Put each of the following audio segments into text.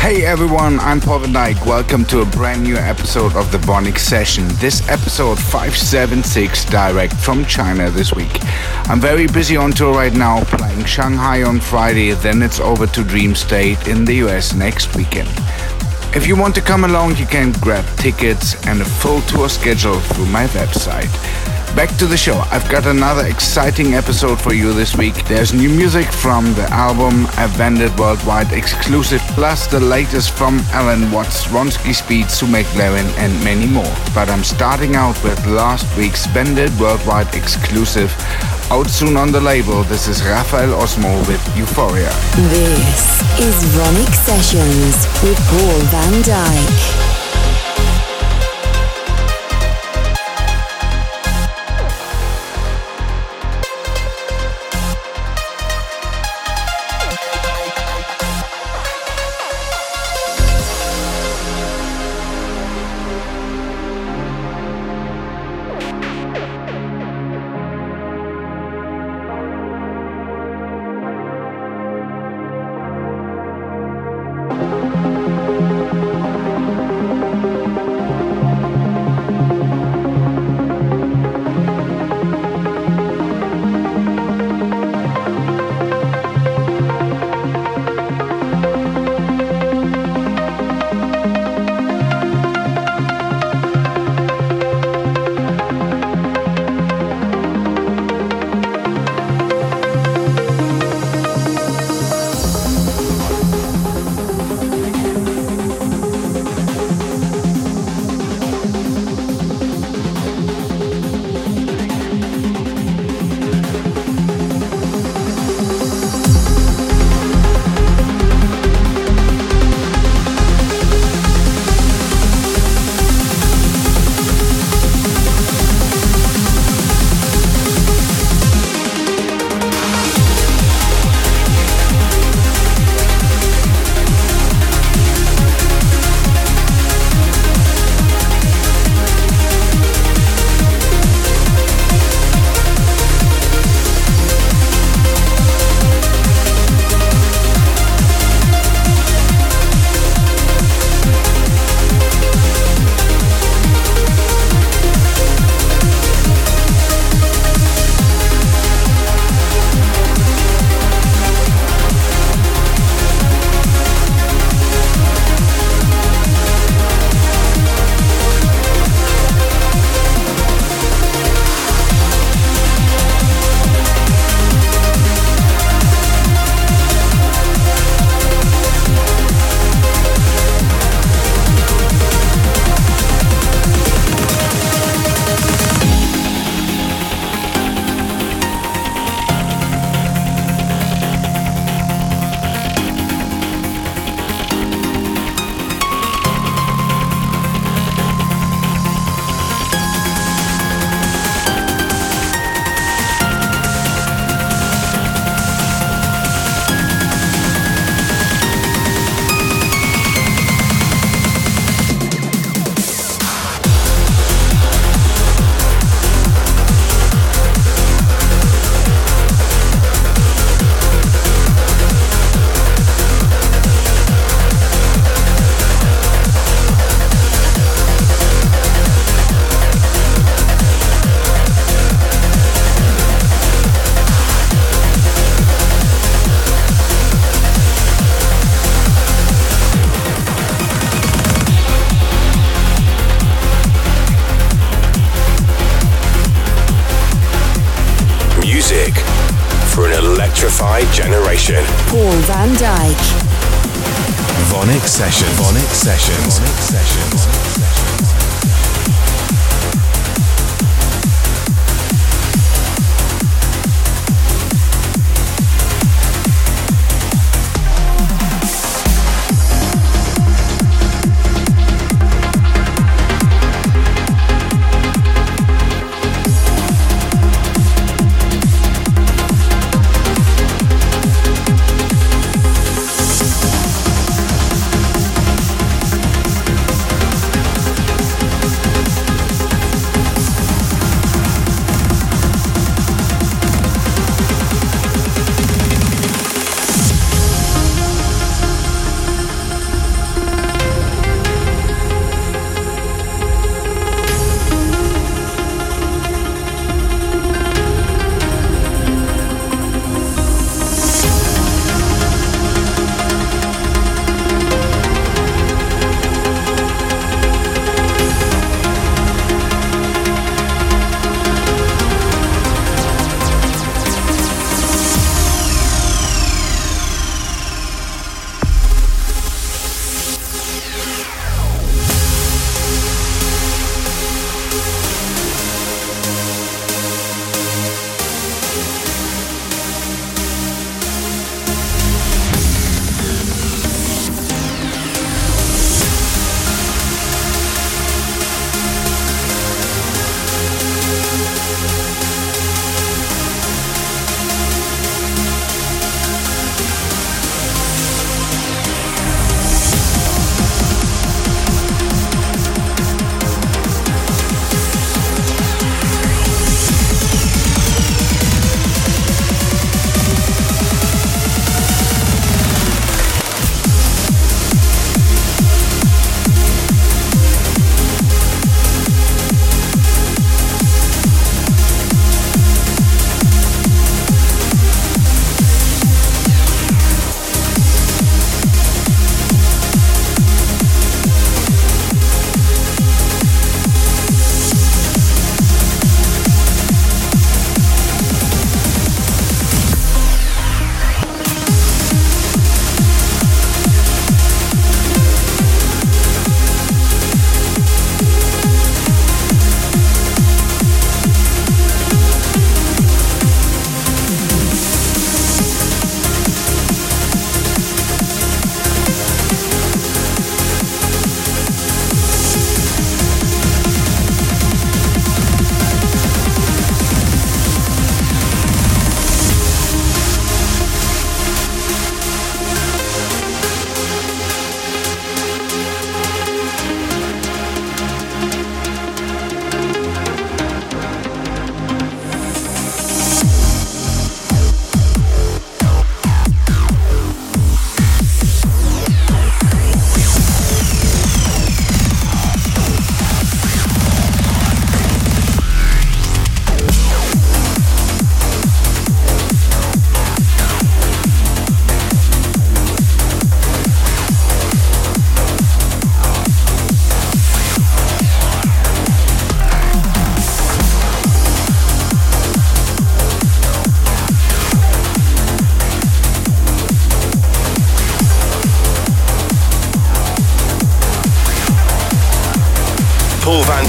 Hey everyone, I'm Paul van Dyk. Welcome to a brand new episode of the VONYC Session. This episode 576 direct from China this week. I'm very busy on tour right now, playing Shanghai on Friday, then it's over to Dreamstate in the US next weekend. If you want to come along, you can grab tickets and a full tour schedule through my website. Back to the show. I've got another exciting episode for you this week. There's new music from the album VANDIT Worldwide exclusive, plus the latest from Allen Watts, Ronski Speed, Sumek Levin, and many more. But I'm starting out with last week's VANDIT Worldwide exclusive. Out soon on the label, this is Rafael Osmo with Euphoria. This is VONYC Sessions with Paul van Dyk.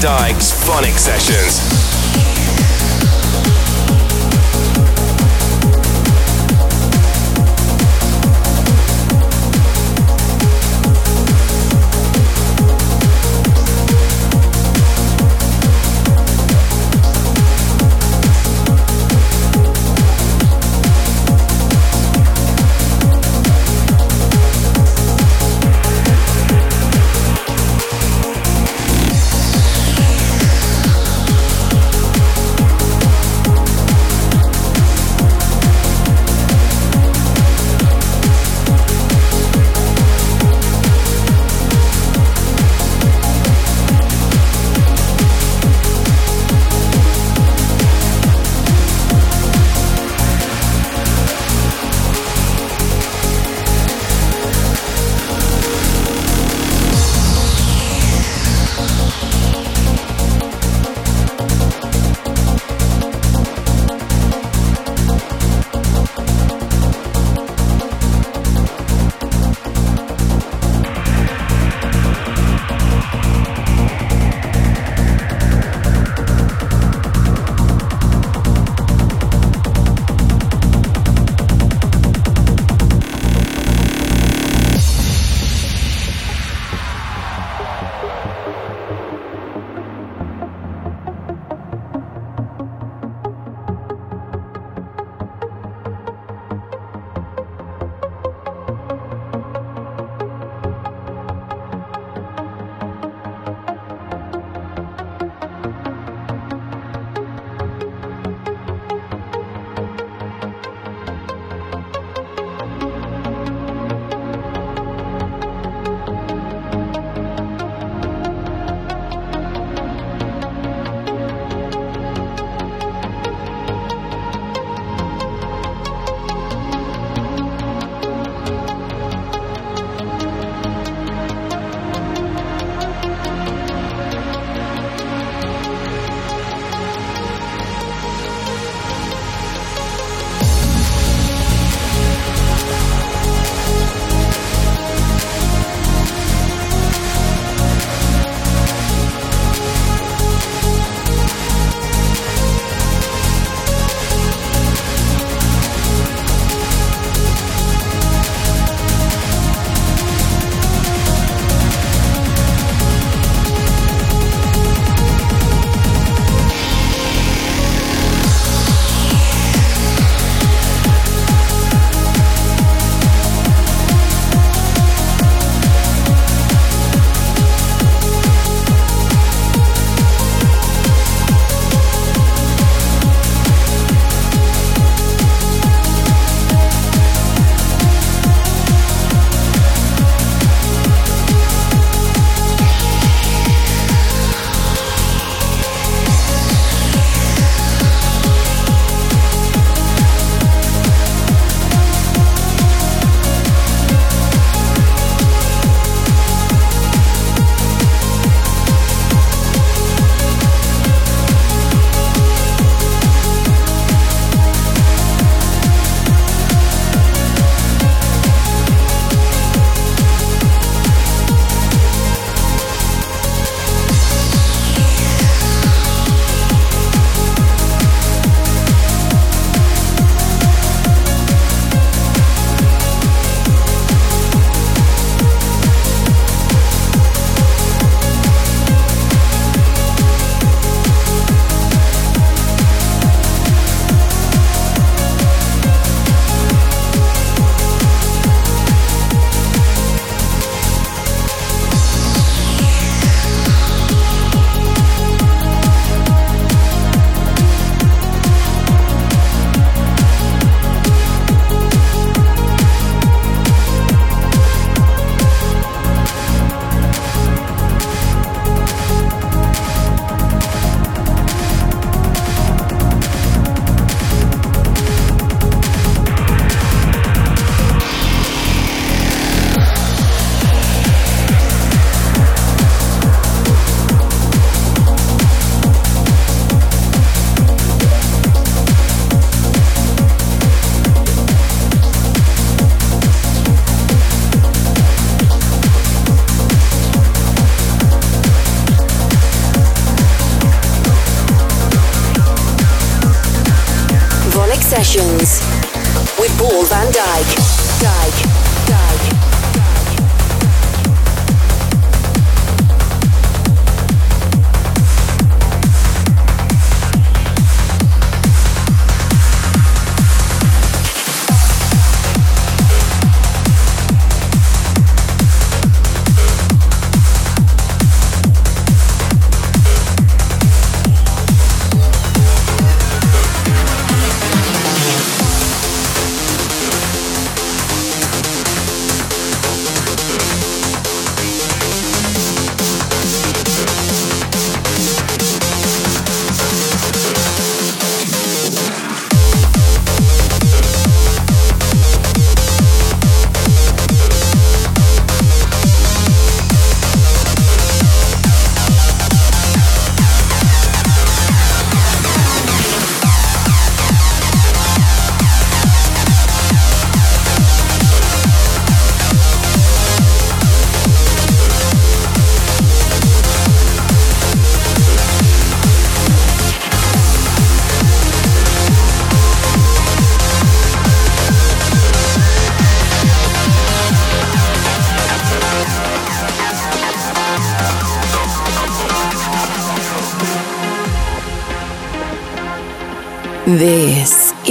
VONYC Sessions. Sessions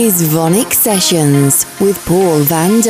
is VONYC Sessions with Paul van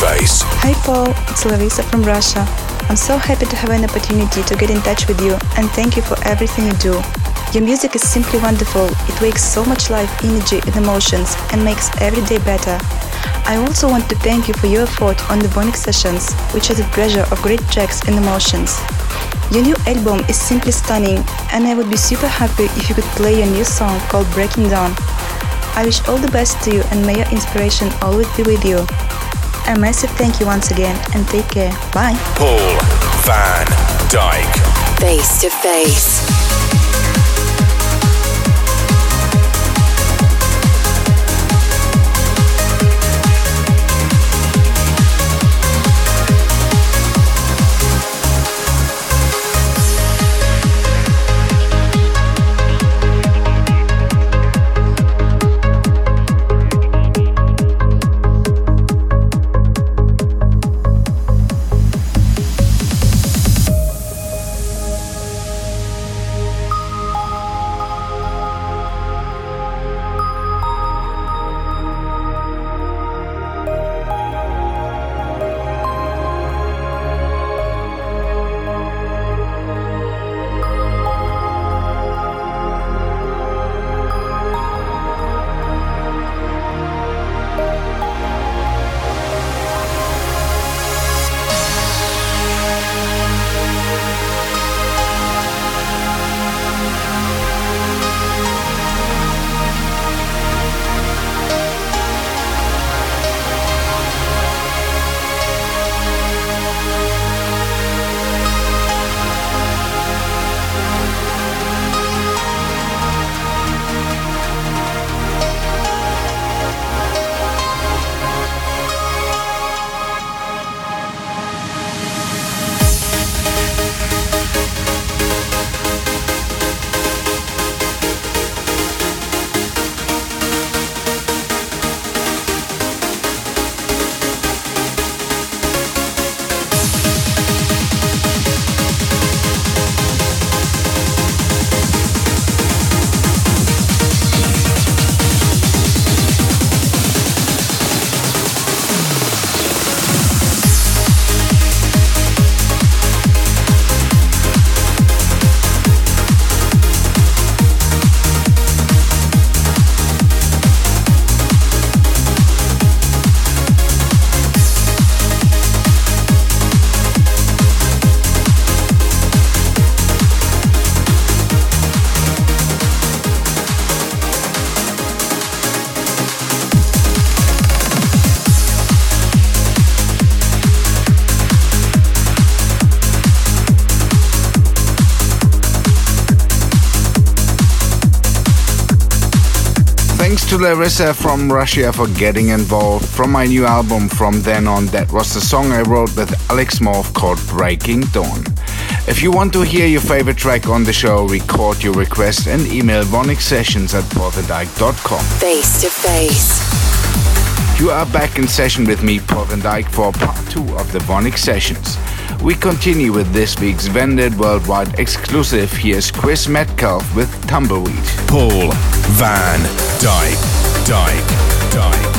Dyk. it's Larissa from Russia. I'm so happy to have an opportunity to get in touch with you and thank you for everything you do. Your music is simply wonderful. It wakes so much life, energy, and emotions and makes every day better. I also want to thank you for your effort on the VONYC sessions, which is a treasure of great tracks and emotions. Your new album is simply stunning, and I would be super happy if you could play your new song called Breaking Dawn. I wish all the best to you and may your inspiration always be with you. A massive thank you once again and take care. Bye. Paul van Dyk. Face to face. Larissa from Russia for getting involved. From my new album From Then On, that was the song I wrote with Alex M.O.R.P.H. called Breaking Dawn. If you want to hear your favorite track on the show, record your request and email VONYCSessions at paulvandyk.com. Face to face. You are back in session with me, Paul Van Dyk, for part two of the VONYC Sessions. We continue with this week's VANDIT Worldwide exclusive. Here's Chris Metcalf with Tumbleweed. Paul Van Dyk. Dyk. Dyk. Dyke.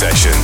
session.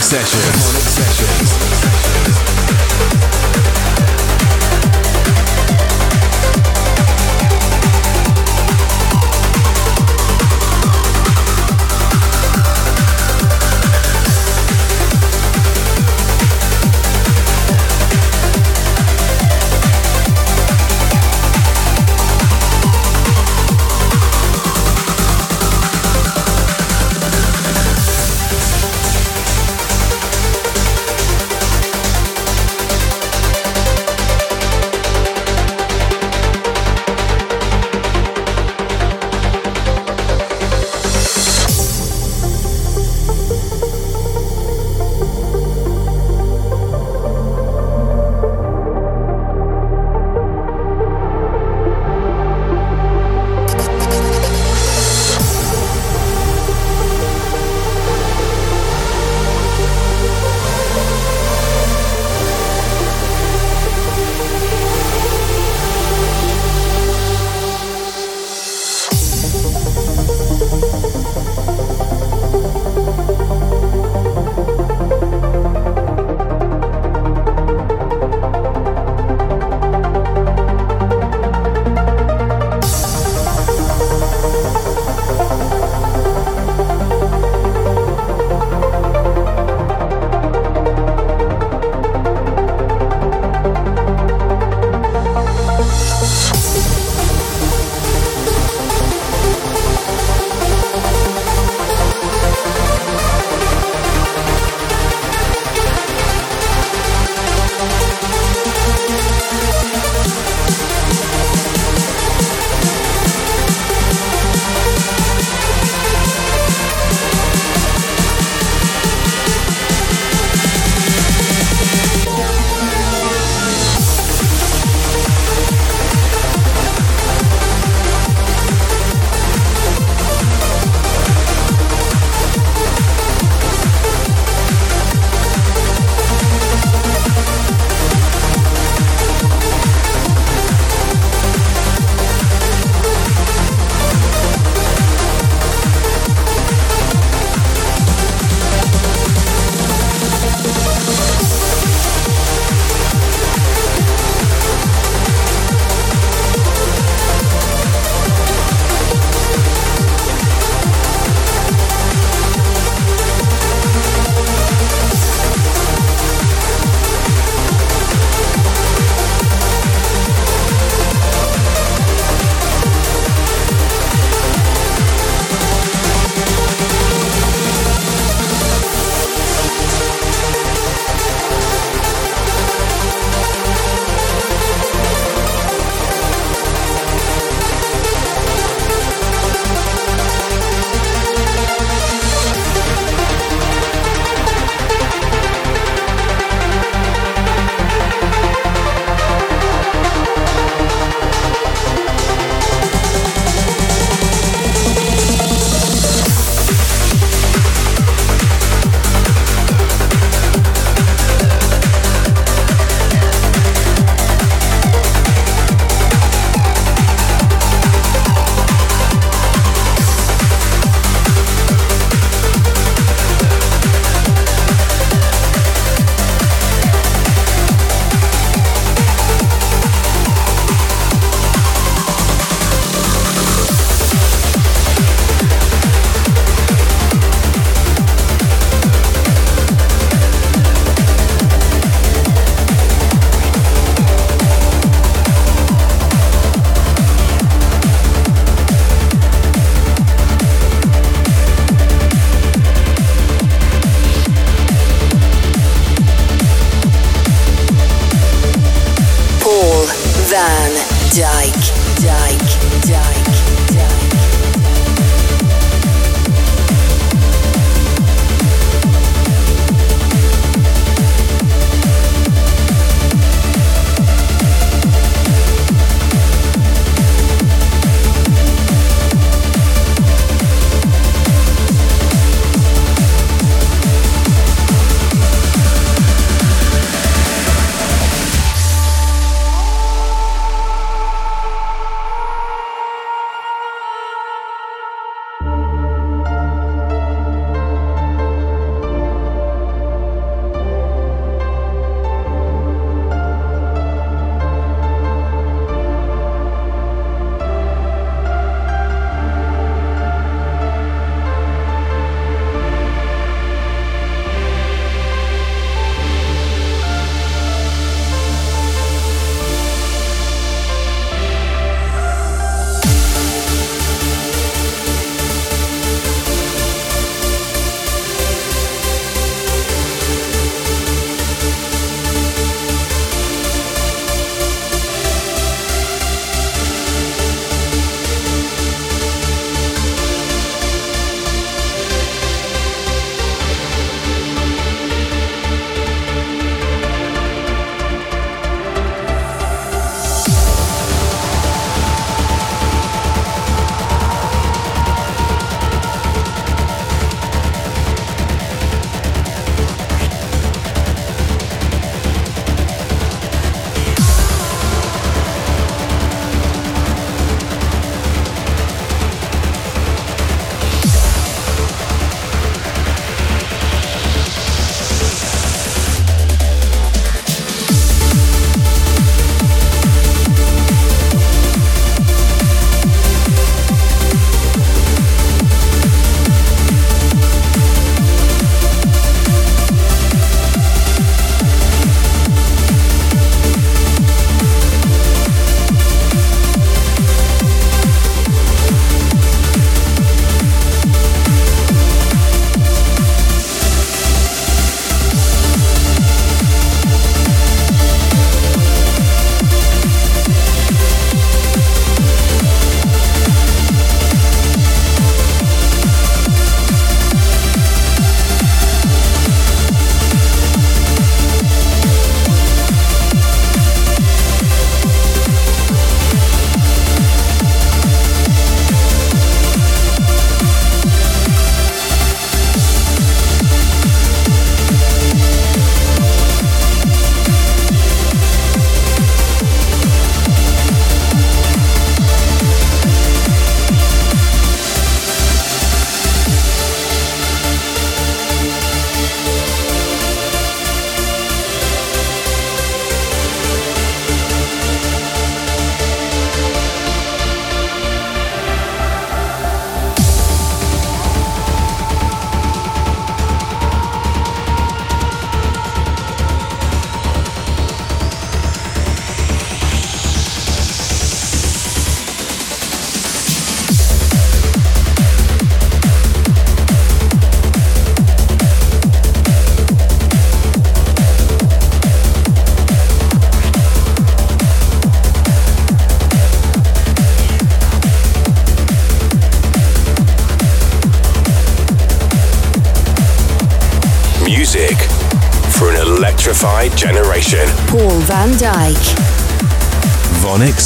Sessions. Sessions.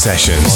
VONYC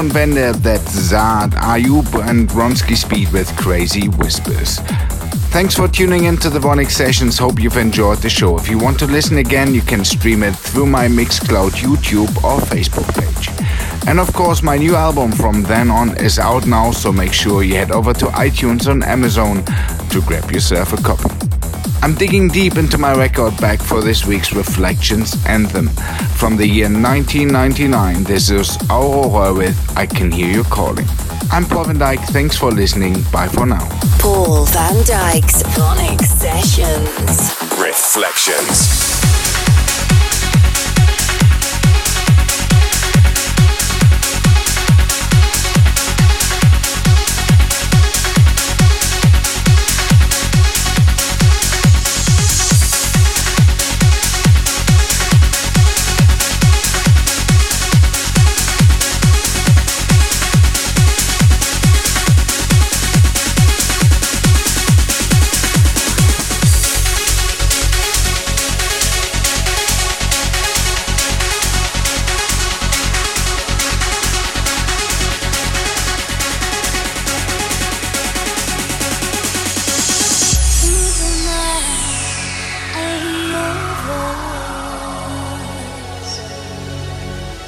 now on VANDIT, that's Zad, Ayub, and Ronski Speed with Crazy Whispers. Thanks for tuning in to the VONYC Sessions. Hope you've enjoyed the show. If you want to listen again, you can stream it through my Mixcloud YouTube or Facebook page. And of course, my new album from then on is out now, so make sure you head over to iTunes and Amazon to grab yourself a copy. I'm digging deep into my record bag for this week's Reflections Anthem. From the year 1999, this is Aurora with I Can Hear You Calling. I'm Paul van Dyk, thanks for listening, bye for now. Paul van Dyk's VONYC Sessions. Reflections.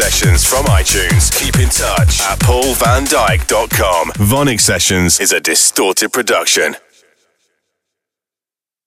Sessions from iTunes. Keep in touch at paulvandyk.com. VONYC Sessions is a distorted production.